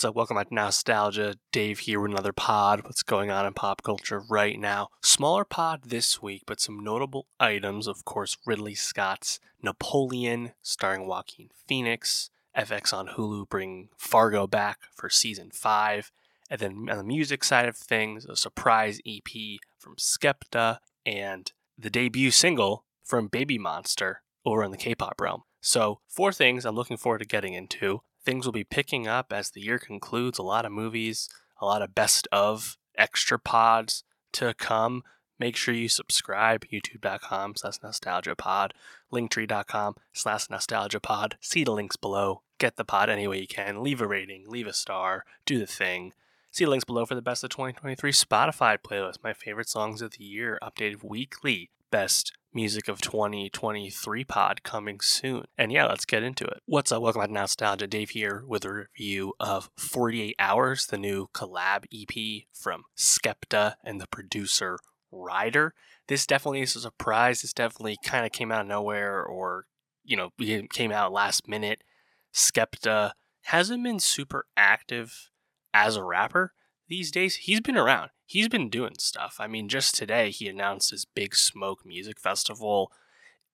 What's up? Welcome back to Nowstalgia. Dave here with another pod. What's going on in pop culture right now? Smaller pod this week, but some notable items. Of course, Ridley Scott's Napoleon, starring Joaquin Phoenix. FX on Hulu bring Fargo back for season five. And then on the music side of things, a surprise EP from Skepta and the debut single from Baby Monster over in the K-pop realm. So, four things I'm looking forward to getting into. Things will be picking up as the year concludes. A lot of movies, a lot of best of extra pods to come. Make sure you subscribe, youtube.com slash nowstalgiapod, linktree.com slash nowstalgiapod. See the links below. Get the pod any way you can. Leave a rating, leave a star, do the thing. See the links below for the best of 2023 Spotify playlist, my favorite songs of the year, updated weekly. Best music of 2023 pod coming soon. And yeah, let's get into it. What's up? Welcome back to Nowstalgia. Dave here with a review of 48 Hours, the new collab EP from Skepta and the producer Ryder. This definitely is a surprise. This definitely kind of came out of nowhere or, you know, came out last minute. Skepta hasn't been super active as a rapper these days. He's been around he's been doing stuff. I mean, just today he announced his Big Smoke Music Festival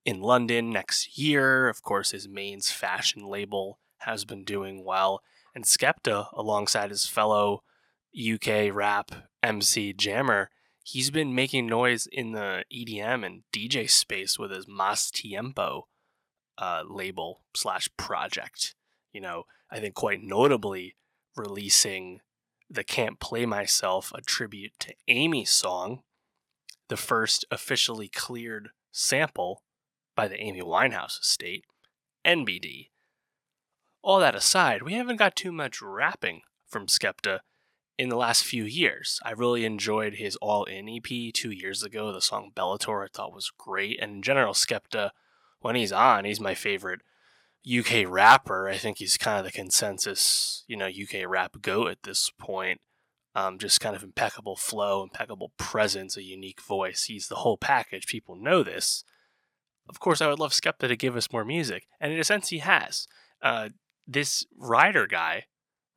in London next year. Of course, his mains fashion label has been doing well. And Skepta, alongside his fellow UK rap MC Jammer, he's been making noise in the EDM and DJ space with his Mas Tiempo uh, label slash project. You know, I think quite notably releasing the Can't Play Myself, a tribute to Amy song, the first officially cleared sample by the Amy Winehouse estate, NBD. All that aside, we haven't got too much rapping from Skepta in the last few years. I really enjoyed his All In EP two years ago. The song Bellator I thought was great. And in general, Skepta, when he's on, he's my favorite UK rapper. I think he's kind of the consensus, you know, UK rap go at this point. Um, just kind of impeccable flow, impeccable presence, a unique voice. He's the whole package. People know this. Of course, I would love Skepta to give us more music, and in a sense, he has. Uh, this Ryder guy,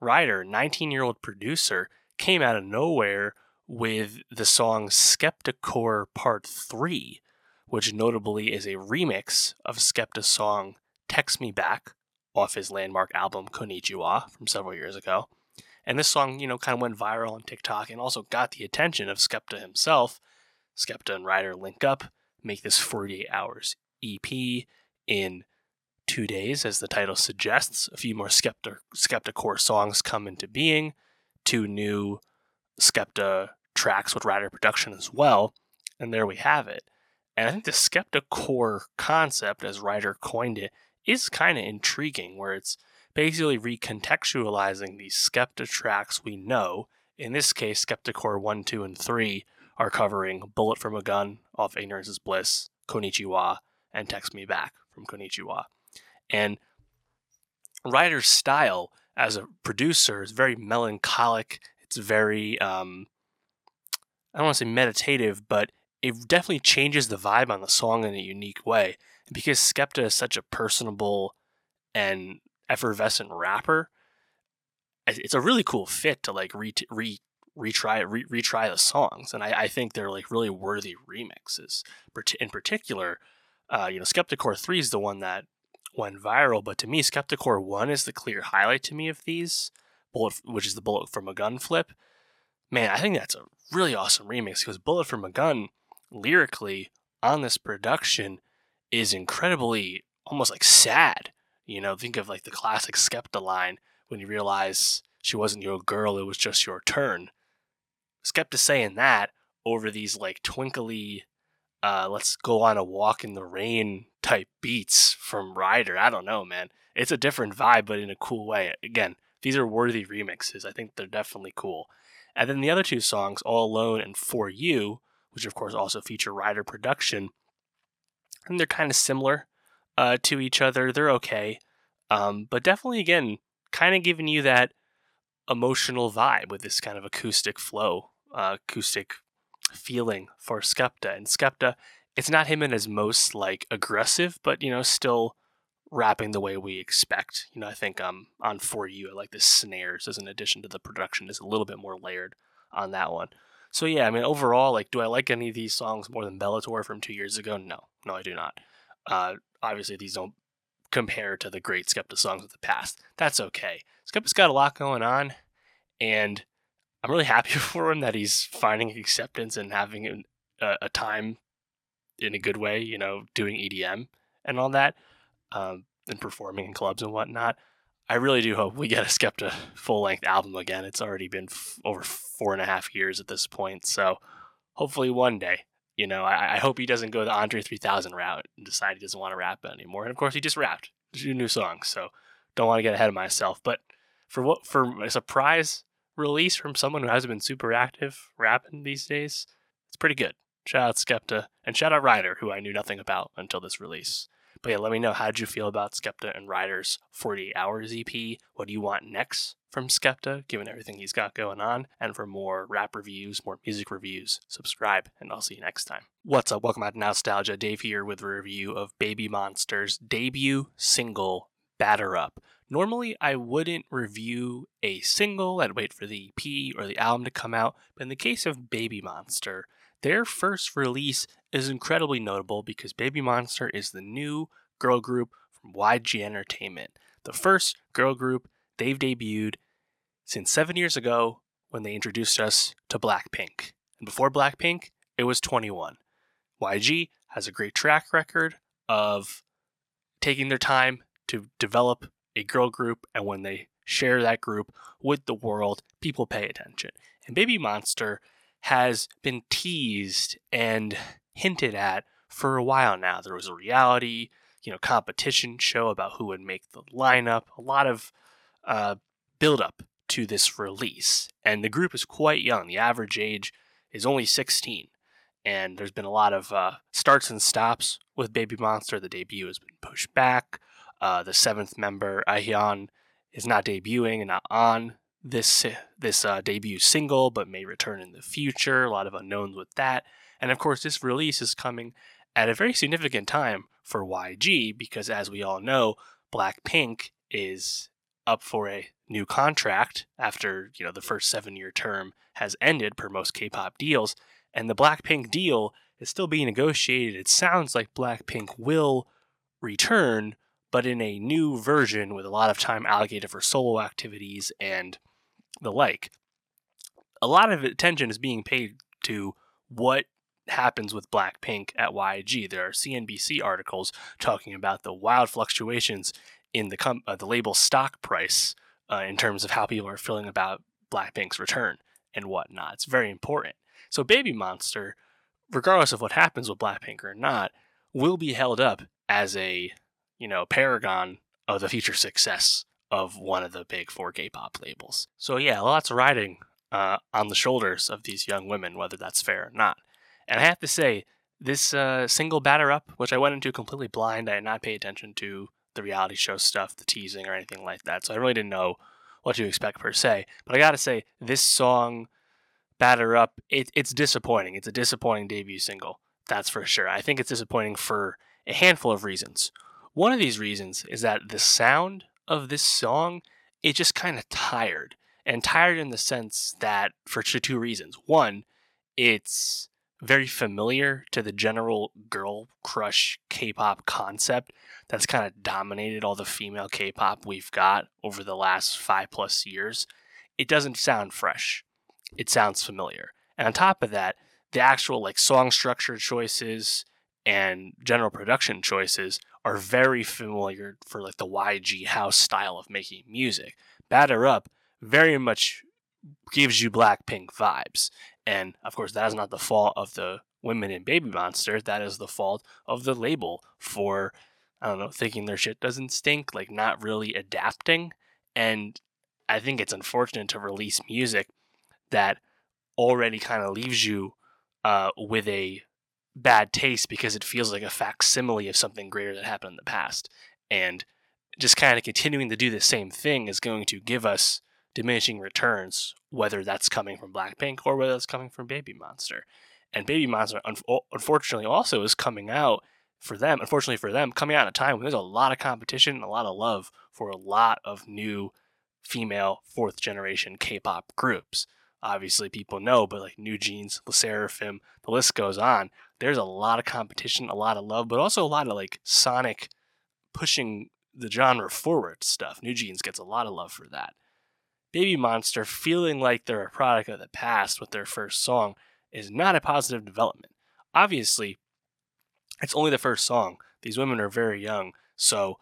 Ryder, 19 year old producer, came out of nowhere with the song Skeptacore Part 3, which notably is a remix of Skepta's song Text Me Back off his landmark album Konnichiwa from several years ago. And this song, you know, kind of went viral on TikTok and also got the attention of Skepta himself. Skepta and Ryder link up, make this 48 hours EP in two days, as the title suggests. A few more Skepta, Skepta core songs come into being, two new Skepta tracks with Ryder production as well. And there we have it. And I think the Skepta core concept, as Ryder coined it, is kind of intriguing, where it's basically recontextualizing these Skepta tracks we know. In this case, Skeptacore 1, 2, and 3 are covering Bullet from a Gun off Ignorance is Bliss, Konnichiwa, and Text Me Back from Konnichiwa. And Ryder's style as a producer is very melancholic. It's very, um, I don't want to say meditative, but it definitely changes the vibe on the song in a unique way because Skepta is such a personable and effervescent rapper, it's a really cool fit to like re, re retry re, retry the songs, and I, I think they're like really worthy remixes. In particular, uh, you know, Skeptacore three is the one that went viral, but to me, Skeptacore one is the clear highlight to me of these. Bullet, which is the bullet from a gun flip. Man, I think that's a really awesome remix because Bullet from a Gun lyrically on this production is incredibly almost like sad. You know, think of like the classic Skepta line when you realize she wasn't your girl, it was just your turn. Skepta saying that over these like twinkly, uh, let's go on a walk in the rain type beats from Ryder. I don't know, man. It's a different vibe, but in a cool way. Again, these are worthy remixes. I think they're definitely cool. And then the other two songs, All Alone and For You, which of course also feature Ryder production, and they're kind of similar uh, to each other. They're okay, um, but definitely again, kind of giving you that emotional vibe with this kind of acoustic flow, uh, acoustic feeling for Skepta. And Skepta, it's not him in his most like aggressive, but you know, still rapping the way we expect. You know, I think um on for you, I like the snares as an addition to the production is a little bit more layered on that one. So yeah, I mean overall, like, do I like any of these songs more than Bellator from two years ago? No, no, I do not. Uh, obviously, these don't compare to the great Skepta songs of the past. That's okay. Skepta's got a lot going on, and I'm really happy for him that he's finding acceptance and having a, a time in a good way. You know, doing EDM and all that, um, and performing in clubs and whatnot. I really do hope we get a Skepta full length album again. It's already been f- over four and a half years at this point, so hopefully one day. You know, I, I hope he doesn't go the Andre 3000 route and decide he doesn't want to rap anymore. And of course, he just rapped two new songs, so don't want to get ahead of myself. But for what for a surprise release from someone who hasn't been super active rapping these days, it's pretty good. Shout out Skepta and shout out Ryder, who I knew nothing about until this release. But yeah, let me know how did you feel about Skepta and Ryder's 48 Hours EP? What do you want next from Skepta, given everything he's got going on? And for more rap reviews, more music reviews, subscribe, and I'll see you next time. What's up? Welcome back to Nowstalgia. Dave here with a review of Baby Monster's debut single, Batter Up. Normally, I wouldn't review a single, I'd wait for the EP or the album to come out, but in the case of Baby Monster, their first release is incredibly notable because Baby Monster is the new girl group from YG Entertainment. The first girl group they've debuted since seven years ago when they introduced us to Blackpink. And before Blackpink, it was 2NE1. YG has a great track record of taking their time to develop a girl group, and when they share that group with the world, people pay attention. And Baby Monster has been teased and hinted at for a while now. There was a reality, you know, competition show about who would make the lineup. A lot of uh, build up to this release, and the group is quite young. The average age is only 16, and there's been a lot of uh, starts and stops with Baby Monster. The debut has been pushed back. Uh, the seventh member, Ahyeon, is not debuting and not on this this uh, debut single, but may return in the future. A lot of unknowns with that, and of course, this release is coming at a very significant time for YG because, as we all know, Blackpink is up for a new contract after you know the first seven year term has ended per most K-pop deals, and the Blackpink deal is still being negotiated. It sounds like Blackpink will return, but in a new version with a lot of time allocated for solo activities and the like. A lot of attention is being paid to what happens with Blackpink at YG. There are CNBC articles talking about the wild fluctuations in the com- uh, the label stock price uh, in terms of how people are feeling about Blackpink's return and whatnot. It's very important. So Baby Monster, regardless of what happens with Blackpink or not, will be held up as a you know paragon of the future success of one of the big four K-pop labels. So yeah, lots of riding uh, on the shoulders of these young women, whether that's fair or not. And I have to say, this uh, single batter up, which I went into completely blind, I did not pay attention to the reality show stuff, the teasing, or anything like that. So I really didn't know what to expect per se. But I gotta say, this song, Batter Up, it, it's disappointing. It's a disappointing debut single, that's for sure. I think it's disappointing for a handful of reasons. One of these reasons is that the sound of this song, it just kind of tired. And tired in the sense that for two reasons. One, it's very familiar to the general girl crush K-pop concept that's kind of dominated all the female K-pop we've got over the last 5 plus years. It doesn't sound fresh. It sounds familiar. And on top of that, the actual like song structure choices and general production choices are very familiar for like the YG house style of making music. Batter Up very much gives you Blackpink vibes. And of course, that is not the fault of the women in Baby Monster. That is the fault of the label for, I don't know, thinking their shit doesn't stink, like not really adapting. And I think it's unfortunate to release music that already kind of leaves you uh, with a bad taste because it feels like a facsimile of something greater that happened in the past. And just kind of continuing to do the same thing is going to give us diminishing returns, whether that's coming from Blackpink or whether it's coming from Baby Monster. And Baby Monster, un- unfortunately, also is coming out for them, unfortunately for them, coming out at a time when there's a lot of competition and a lot of love for a lot of new female fourth generation K-pop groups. Obviously, people know, but like New Jeans, LE SSERAFIM, the list goes on. There's a lot of competition, a lot of love, but also a lot of like sonic pushing the genre forward stuff. New Jeans gets a lot of love for that. Baby Monster feeling like they're a product of the past with their first song is not a positive development. Obviously, it's only the first song. These women are very young, so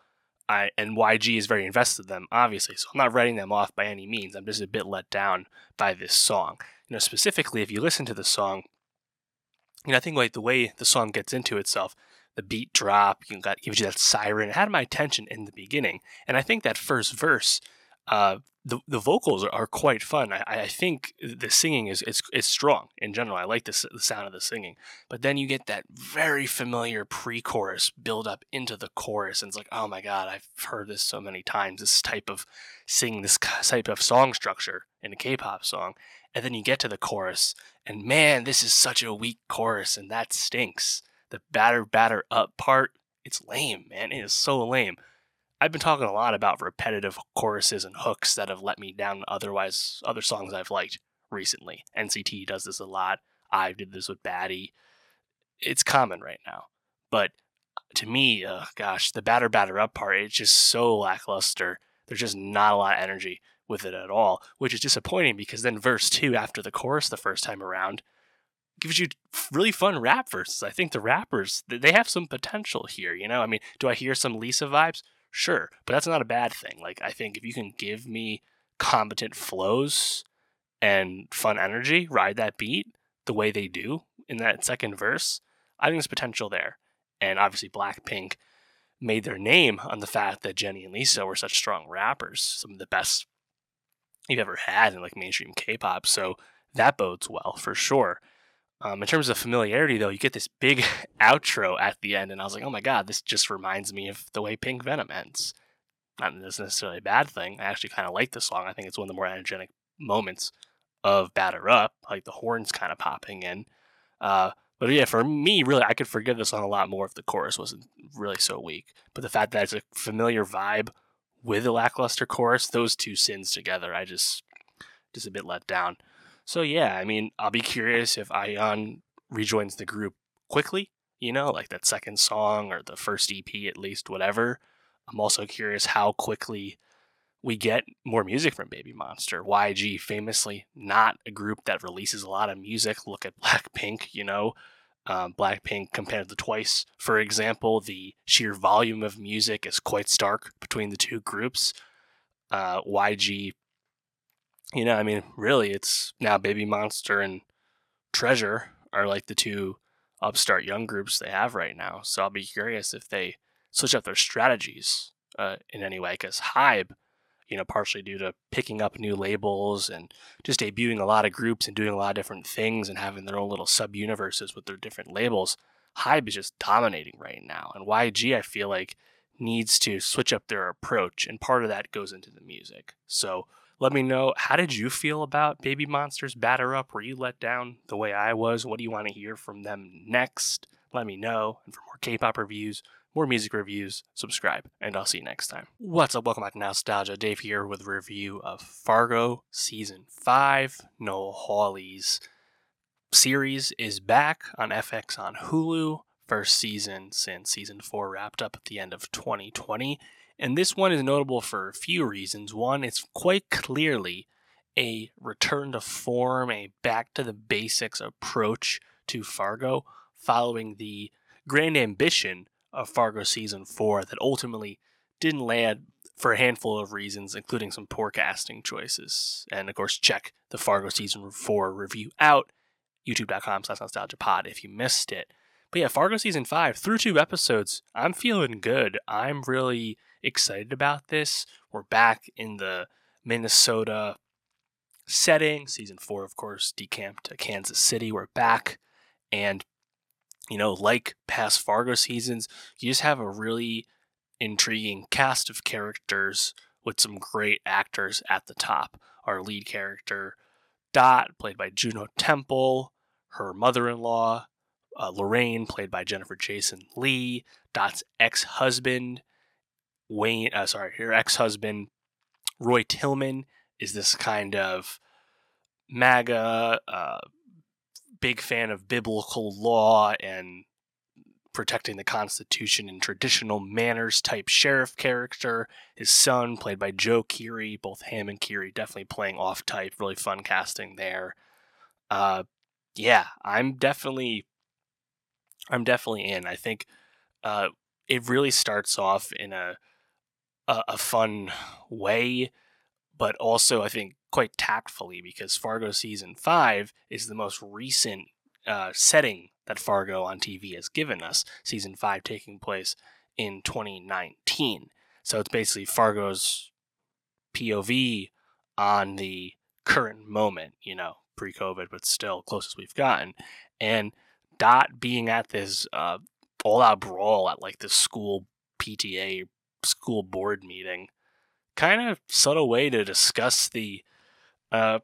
I and YG is very invested in them, obviously. So I'm not writing them off by any means. I'm just a bit let down by this song. You know, specifically, if you listen to the song, you know, I think like the way the song gets into itself, the beat drop, you got gives you that siren. It had my attention in the beginning, and I think that first verse uh, the the vocals are, are quite fun. I, I, think the singing is, is is strong in general. I like the, the sound of the singing, but then you get that very familiar pre-chorus build up into the chorus, and it's like, oh my god, I've heard this so many times. This type of singing, this type of song structure in a K-pop song, and then you get to the chorus, and man, this is such a weak chorus, and that stinks. The batter batter up part, it's lame, man. It is so lame. I've been talking a lot about repetitive choruses and hooks that have let me down otherwise other songs I've liked recently. NCT does this a lot. I did this with Baddie. It's common right now. But to me, uh, gosh, the batter batter up part, it's just so lackluster. There's just not a lot of energy with it at all, which is disappointing because then verse two after the chorus the first time around gives you really fun rap verses. I think the rappers they have some potential here. You know, I mean, do I hear some Lisa vibes? Sure, but that's not a bad thing. Like I think if you can give me competent flows and fun energy, ride that beat the way they do in that second verse, I think there's potential there. And obviously Blackpink made their name on the fact that Jennie and Lisa were such strong rappers, some of the best you've ever had in like mainstream K-pop. So that bodes well for sure. Um, in terms of familiarity, though, you get this big outro at the end, and I was like, oh my god, this just reminds me of the way Pink Venom ends. Not necessarily a bad thing. I actually kind of like the song. I think it's one of the more energetic moments of Batter Up, like the horns kind of popping in. Uh, but yeah, for me, really, I could forgive this song a lot more if the chorus wasn't really so weak. But the fact that it's a familiar vibe with a lackluster chorus, those two sins together, I just just a bit let down. So yeah, I mean, I'll be curious if Ahyeon rejoins the group quickly, you know, like that second song or the first EP at least, whatever. I'm also curious how quickly we get more music from Baby Monster. YG, famously not a group that releases a lot of music. Look at Blackpink, you know. Um, Blackpink compared to Twice, for example, the sheer volume of music is quite stark between the two groups. Uh, YG you know, I mean, really, it's now Baby Monster and Treasure are like the two upstart young groups they have right now. So I'll be curious if they switch up their strategies uh, in any way. Because Hybe, you know, partially due to picking up new labels and just debuting a lot of groups and doing a lot of different things and having their own little sub universes with their different labels, Hybe is just dominating right now. And YG, I feel like, needs to switch up their approach. And part of that goes into the music. So let me know how did you feel about Baby Monsters Batter Up? Were you let down the way I was? What do you want to hear from them next? Let me know. And for more K-pop reviews, more music reviews, subscribe, and I'll see you next time. What's up? Welcome back to Nowstalgia. Dave here with a review of Fargo Season 5. Noah Hawley's series is back on FX on Hulu. First season since season 4 wrapped up at the end of 2020. And this one is notable for a few reasons. One, it's quite clearly a return to form, a back to the basics approach to Fargo, following the grand ambition of Fargo season four that ultimately didn't land for a handful of reasons, including some poor casting choices. And of course, check the Fargo season four review out, youtube.com slash nowstalgia pod if you missed it. But yeah, Fargo season five, through two episodes, I'm feeling good. I'm really excited about this. We're back in the Minnesota setting. Season four, of course, decamped to Kansas City. We're back. And, you know, like past Fargo seasons, you just have a really intriguing cast of characters with some great actors at the top. Our lead character, Dot, played by Juno Temple, her mother in law, uh, Lorraine, played by Jennifer Jason Leigh, Dot's ex-husband, Wayne, uh, sorry, her ex-husband, Roy Tillman, is this kind of MAGA, uh, big fan of biblical law and protecting the Constitution in traditional manners type sheriff character. His son, played by Joe Keery, both him and Keery definitely playing off type. Really fun casting there. Uh, yeah, I'm definitely, I'm definitely in. I think uh, it really starts off in a, a a fun way, but also I think quite tactfully because Fargo season five is the most recent uh, setting that Fargo on TV has given us. Season five taking place in 2019, so it's basically Fargo's POV on the current moment. You know, pre-COVID, but still closest we've gotten. And Dot being at this uh, all-out brawl at like the school PTA school board meeting, kind of subtle way to discuss the uh,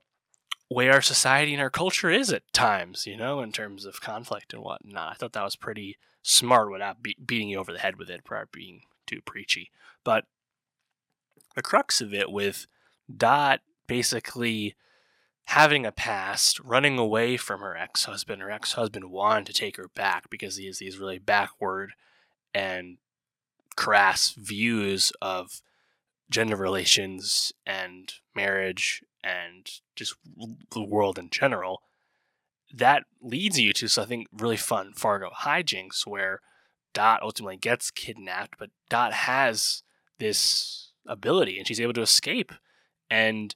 way our society and our culture is at times, you know, in terms of conflict and whatnot. I thought that was pretty smart without be- beating you over the head with it, without being too preachy. But the crux of it with Dot basically having a past, running away from her ex husband. Her ex husband wanted to take her back because he has these really backward and crass views of gender relations and marriage and just the world in general. That leads you to something really fun Fargo hijinks where Dot ultimately gets kidnapped, but Dot has this ability and she's able to escape. And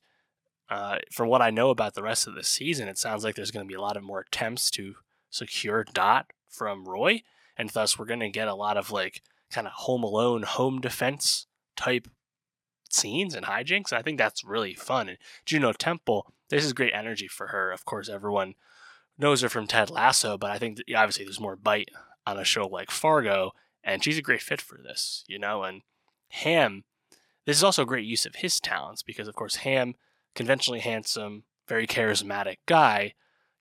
uh, from what I know about the rest of the season, it sounds like there's going to be a lot of more attempts to secure Dot from Roy, and thus we're going to get a lot of like kind of Home Alone, home defense type scenes and hijinks. I think that's really fun. And Juno Temple, this is great energy for her. Of course, everyone knows her from Ted Lasso, but I think obviously there's more bite on a show like Fargo, and she's a great fit for this, you know. And Hamm, this is also a great use of his talents because, of course, Hamm, conventionally handsome, very charismatic guy.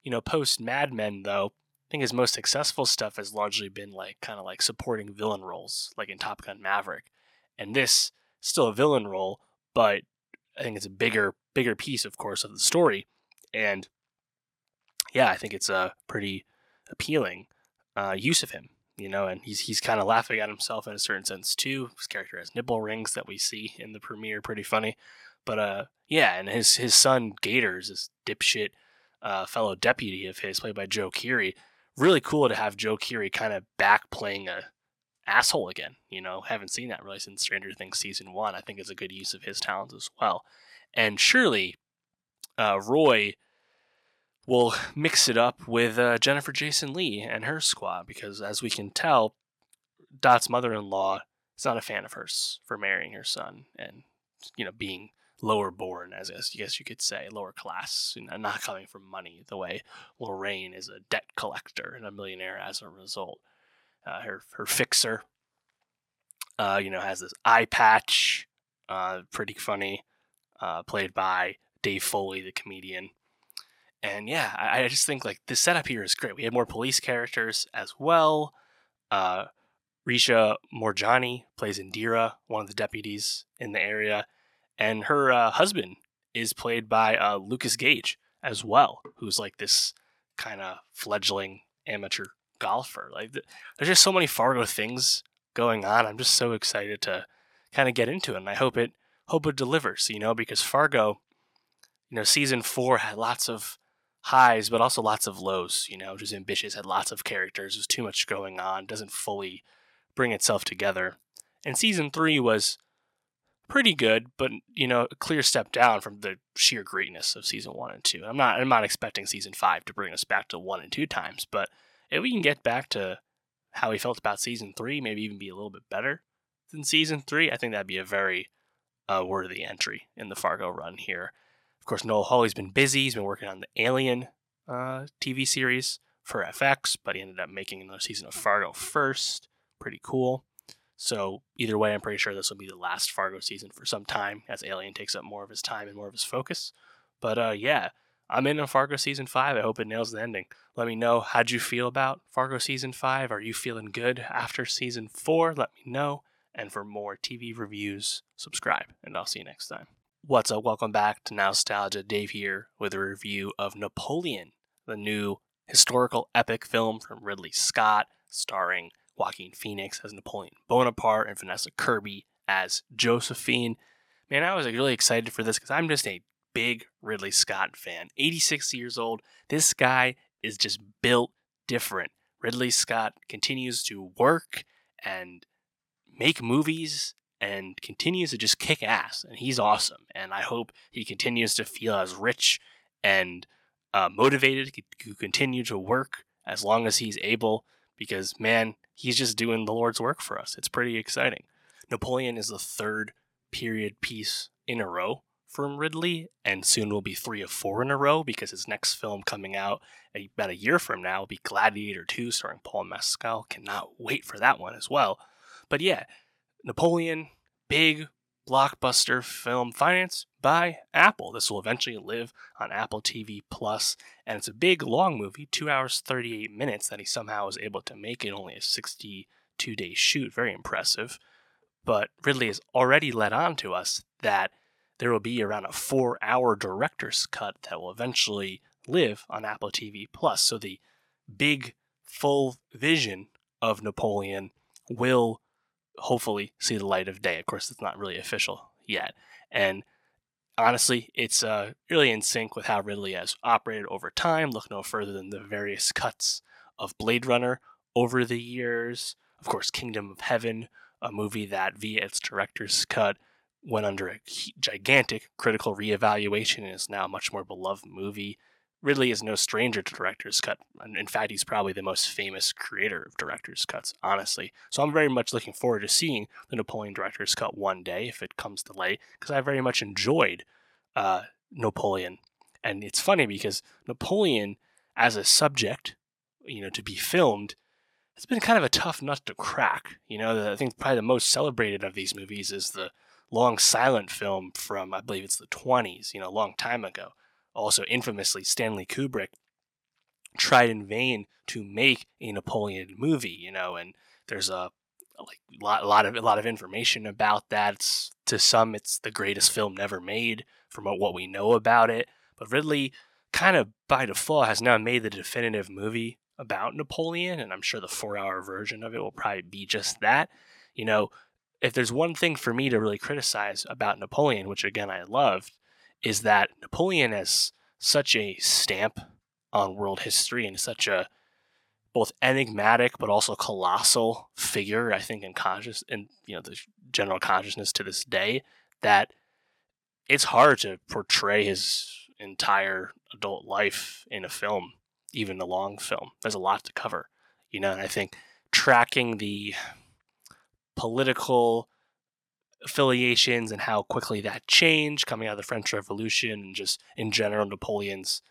You know, post Mad Men, though, I think his most successful stuff has largely been like kind of like supporting villain roles, like in Top Gun Maverick. And this still a villain role, but I think it's a bigger bigger piece, of course, of the story. And yeah, I think it's a pretty appealing uh, use of him. You know, and he's he's kind of laughing at himself in a certain sense too. His character has nipple rings that we see in the premiere, pretty funny. But uh, yeah, and his his son Gators, is this dipshit uh, fellow deputy of his, played by Joe Keery. Really cool to have Joe Keery kind of back playing a asshole again. You know, haven't seen that really since Stranger Things season one. I think it's a good use of his talents as well. And surely, uh, Roy will mix it up with uh, Jennifer Jason Leigh and her squad because, as we can tell, Dot's mother-in-law is not a fan of hers for marrying her son and you know being lower born, as I guess you could say, lower class, you know, not coming from money, the way Lorraine is a debt collector and a millionaire as a result. Uh, her her fixer, uh, you know, has this eye patch, uh, pretty funny, uh, played by Dave Foley, the comedian. And yeah, I, I, just think like the setup here is great. We have more police characters as well. Uh, Richa Moorjani plays Indira, one of the deputies in the area and her uh, husband is played by uh, Lukas Gage as well, who's like this kind of fledgling amateur golfer. Like, there's just so many Fargo things going on. I'm just so excited to kind of get into it, and I hope it hope it delivers. You know, because Fargo, you know, season four had lots of highs, but also lots of lows. You know, just ambitious, had lots of characters. There's too much going on, doesn't fully bring itself together. And season three was pretty good, but you know, a clear step down from the sheer greatness of season one and two. I'm not I'm not expecting season five to bring us back to one and two times, but if we can get back to how we felt about season three, maybe even be a little bit better than season three, I think that'd be a very uh, worthy entry in the Fargo run here. Of course, Noah Hawley's been busy. He's been working on the Alien uh, TV series for FX, but he ended up making another season of Fargo first. Pretty cool. So either way, I'm pretty sure this will be the last Fargo season for some time, as Alien takes up more of his time and more of his focus. But uh, yeah, I'm in on Fargo season five. I hope it nails the ending. Let me know how'd you feel about Fargo season five. Are you feeling good after season four? Let me know. And for more TV reviews, subscribe, and I'll see you next time. What's up? Welcome back to Nowstalgia. Dave here with a review of Napoleon, the new historical epic film from Ridley Scott, starring Joaquin Phoenix as Napoleon Bonaparte and Vanessa Kirby as Josephine. Man, I was really excited for this because I'm just a big Ridley Scott fan. 86 years old. This guy is just built different. Ridley Scott continues to work and make movies and continues to just kick ass. And he's awesome. And I hope he continues to feel as rich and uh, motivated to continue to work as long as he's able because, man, he's just doing the Lord's work for us. It's pretty exciting. Napoleon is the third period piece in a row from Ridley, and soon will be three of four in a row because his next film coming out about a year from now will be Gladiator 2 starring Paul Mescal. Cannot wait for that one as well. But yeah, Napoleon, big blockbuster film financed by Apple. This will eventually live on Apple TV Plus, and it's a big, long movie, two hours thirty-eight minutes, that he somehow was able to make in only a sixty-two day shoot. Very impressive. But Ridley has already let on to us that there will be around a four-hour director's cut that will eventually live on Apple TV Plus. So the big, full vision of Napoleon will hopefully see the light of day. Of course, it's not really official yet. And honestly, it's uh, really in sync with how Ridley has operated over time. Look no further than the various cuts of Blade Runner over the years. Of course, Kingdom of Heaven, a movie that, via its director's cut, went under a gigantic critical reevaluation and is now a much more beloved movie. Ridley is no stranger to director's cut. In fact, he's probably the most famous creator of director's cuts, honestly. So I'm very much looking forward to seeing the Napoleon director's cut one day if it comes to light, because I very much enjoyed uh, Napoleon. And it's funny because Napoleon, as a subject, you know, to be filmed, it's been kind of a tough nut to crack. You know, I think probably the most celebrated of these movies is the long silent film from, I believe it's the 20s, you know, a long time ago also infamously Stanley Kubrick tried in vain to make a Napoleon movie, you know, and there's a like lot, lot of a lot of information about that. It's, to some, it's the greatest film never made from what we know about it. But Ridley, kind of by default, has now made the definitive movie about Napoleon, and I'm sure the four-hour version of it will probably be just that. You know, if there's one thing for me to really criticize about Napoleon, which again I loved, is that Napoleon has such a stamp on world history and such a both enigmatic but also colossal figure, I think, in conscious in you know the general consciousness to this day, that it's hard to portray his entire adult life in a film, even a long film. There's a lot to cover, you know, and I think tracking the political affiliations and how quickly that changed coming out of the French Revolution and just in general Napoleon's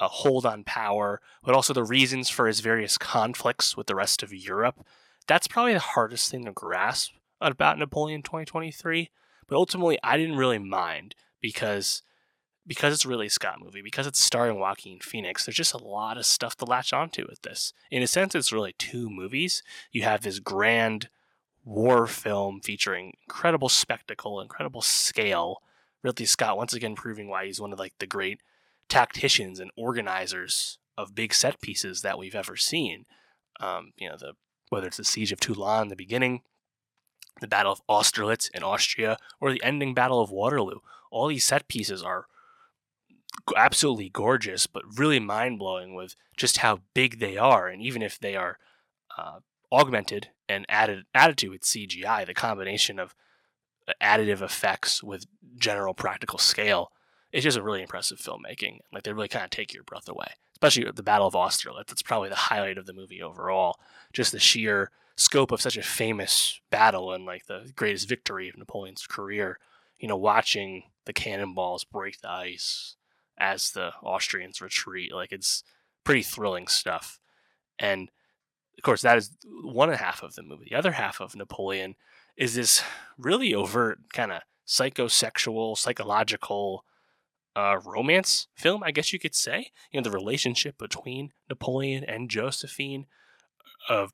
uh, hold on power, but also the reasons for his various conflicts with the rest of Europe. That's probably the hardest thing to grasp about Napoleon 2023. But ultimately, I didn't really mind because because it's really a Scott movie, because it's starring Joaquin Phoenix, there's just a lot of stuff to latch onto with this. In a sense, it's really two movies. You have this grand war film featuring incredible spectacle, incredible scale. Ridley Scott once again proving why he's one of like the great tacticians and organizers of big set pieces that we've ever seen. Um, you know, the whether it's the siege of Toulon in the beginning, the Battle of Austerlitz in Austria, or the ending Battle of Waterloo. All these set pieces are absolutely gorgeous, but really mind blowing with just how big they are. And even if they are uh, augmented and added added to with CGI, the combination of uh, additive effects with general practical scale, it's just a really impressive filmmaking. Like they really kind of take your breath away, especially the Battle of Austerlitz. That's probably the highlight of the movie overall. Just the sheer scope of such a famous battle and like the greatest victory of Napoleon's career. You know, watching the cannonballs break the ice as the Austrians retreat, like it's pretty thrilling stuff. And of course, that is one half of the movie. The other half of Napoleon is this really overt kind of psychosexual, psychological uh, romance film, I guess you could say. You know, the relationship between Napoleon and Josephine, a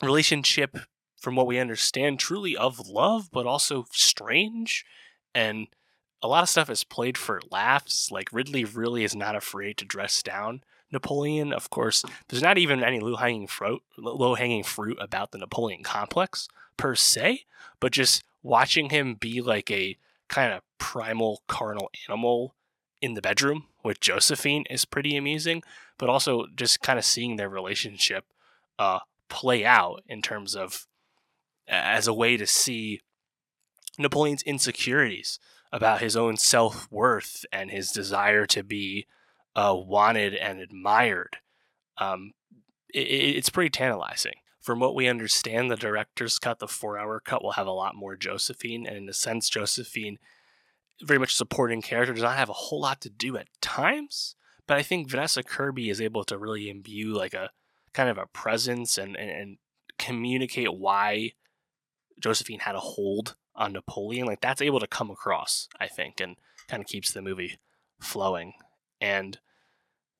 relationship, from what we understand, truly of love, but also strange. And a lot of stuff is played for laughs. Like, Ridley really is not afraid to dress down Napoleon. Of course, there's not even any low hanging fruit, low hanging fruit about the Napoleon complex per se, but just watching him be like a kind of primal carnal animal in the bedroom with Josephine is pretty amusing, but also just kind of seeing their relationship uh, play out in terms of as a way to see Napoleon's insecurities about his own self worth and his desire to be uh, wanted and admired. Um, it, it's pretty tantalizing. From what we understand, the director's cut, the four hour cut, will have a lot more Josephine. And in a sense, Josephine, very much supporting character, does not have a whole lot to do at times. But I think Vanessa Kirby is able to really imbue like a kind of a presence and, and, and communicate why Josephine had a hold on Napoleon. Like that's able to come across, I think, and kind of keeps the movie flowing. And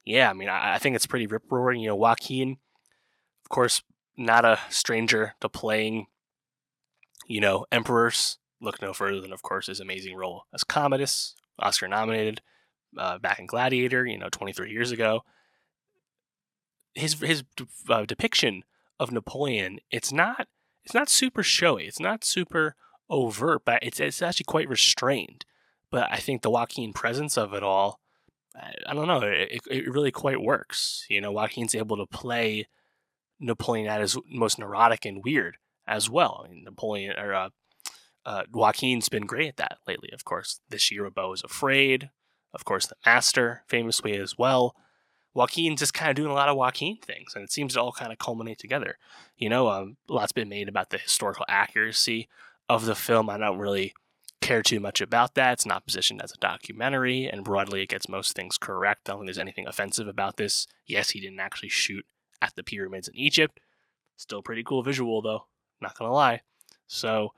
yeah, I mean, I, I think it's pretty rip roaring. You know, Joaquin, of course, not a stranger to playing, you know, emperors. Look no further than, of course, his amazing role as Commodus, Oscar nominated, uh, back in Gladiator, you know, 23 years ago. His his uh, depiction of Napoleon, it's not it's not super showy, it's not super overt, but it's it's actually quite restrained. But I think the Joaquin presence of it all I don't know. It, it really quite works. You know, Joaquin's able to play Napoleon at his most neurotic and weird as well. I mean, Napoleon or uh, uh, Joaquin's been great at that lately. Of course, this year Beau is Afraid. Of course, The Master, famously as well. Joaquin's just kind of doing a lot of Joaquin things, and it seems to all kind of culminate together. You know, um, a lot's been made about the historical accuracy of the film. I don't really care too much about that. It's not positioned as a documentary, and broadly, it gets most things correct. I don't think there's anything offensive about this. Yes, he didn't actually shoot at the pyramids in Egypt. Still pretty cool visual, though. Not gonna lie. So,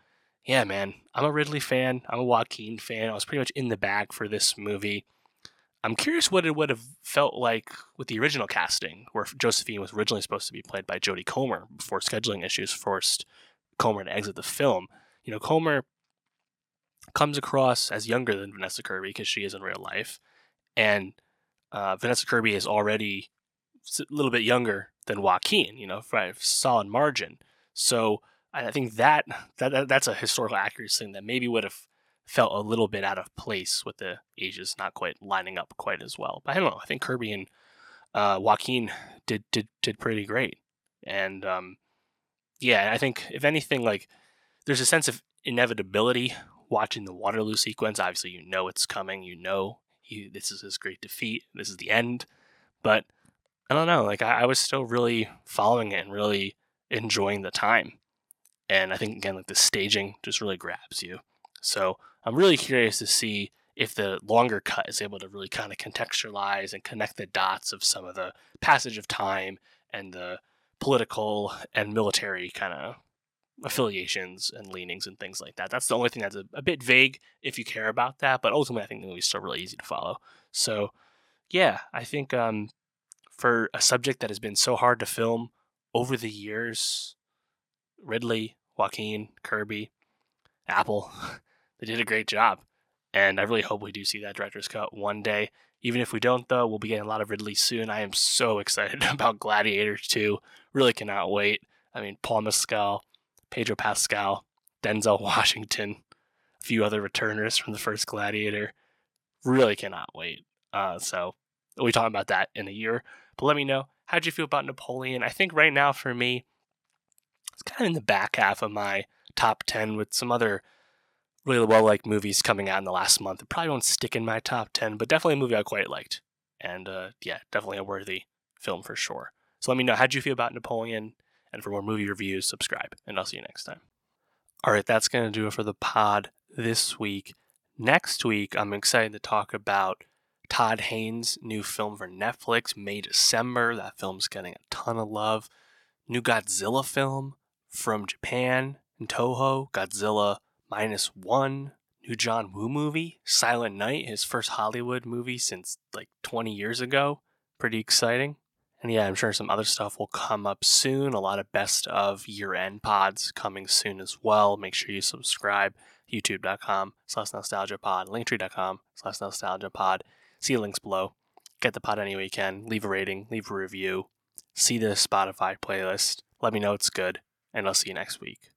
yeah, man, I'm a Ridley fan. I'm a Joaquin fan. I was pretty much in the bag for this movie. I'm curious what it would have felt like with the original casting, where Josephine was originally supposed to be played by Jodie Comer before scheduling issues forced Comer to exit the film. You know, Comer comes across as younger than Vanessa Kirby because she is in real life, and uh, Vanessa Kirby is already a little bit younger than Joaquin, you know, by a solid margin. So I think that, that that's a historical accuracy thing that maybe would have felt a little bit out of place with the ages not quite lining up quite as well. But I don't know. I think Kirby and uh, Joaquin did did did pretty great, and um, yeah, I think if anything, like there's a sense of inevitability watching the Waterloo sequence, obviously you know it's coming. You know he, this is his great defeat. This is the end. But I don't know. Like I, I was still really following it and really enjoying the time. And I think again, like the staging just really grabs you. So I'm really curious to see if the longer cut is able to really kind of contextualize and connect the dots of some of the passage of time and the political and military kind of affiliations and leanings and things like that. That's the only thing that's a, a, bit vague if you care about that, but ultimately I think the movie's still really easy to follow. So yeah, I think um, for a subject that has been so hard to film over the years, Ridley, Joaquin, Kirby, Apple, they did a great job. And I really hope we do see that director's cut one day. Even if we don't, though, we'll be getting a lot of Ridley soon. I am so excited about Gladiator 2. Really cannot wait. I mean, Paul Mescal, Pedro Pascal, Denzel Washington, a few other returners from the first Gladiator. Really cannot wait. Uh, so we'll be talking about that in a year. But let me know how'd you feel about Napoleon? I think right now for me, it's kind of in the back half of my top ten with some other really well liked movies coming out in the last month. It probably won't stick in my top ten, but definitely a movie I quite liked. And uh, yeah, definitely a worthy film for sure. So let me know how'd you feel about Napoleon? And for more movie reviews, subscribe. And I'll see you next time. All right, that's going to do it for the pod this week. Next week, I'm excited to talk about Todd Haynes' new film for Netflix, May December. That film's getting a ton of love. New Godzilla film from Japan and Toho, Godzilla Minus One, new John Woo movie, Silent Night, his first Hollywood movie since like 20 years ago. Pretty exciting. And yeah, I'm sure some other stuff will come up soon. A lot of best of year end pods coming soon as well. Make sure you subscribe. YouTube.com slash nowstalgia pod, linktree.com slash nowstalgia pod. See links below. Get the pod any way you can. Leave a rating, leave a review. See the Spotify playlist. Let me know it's good. And I'll see you next week.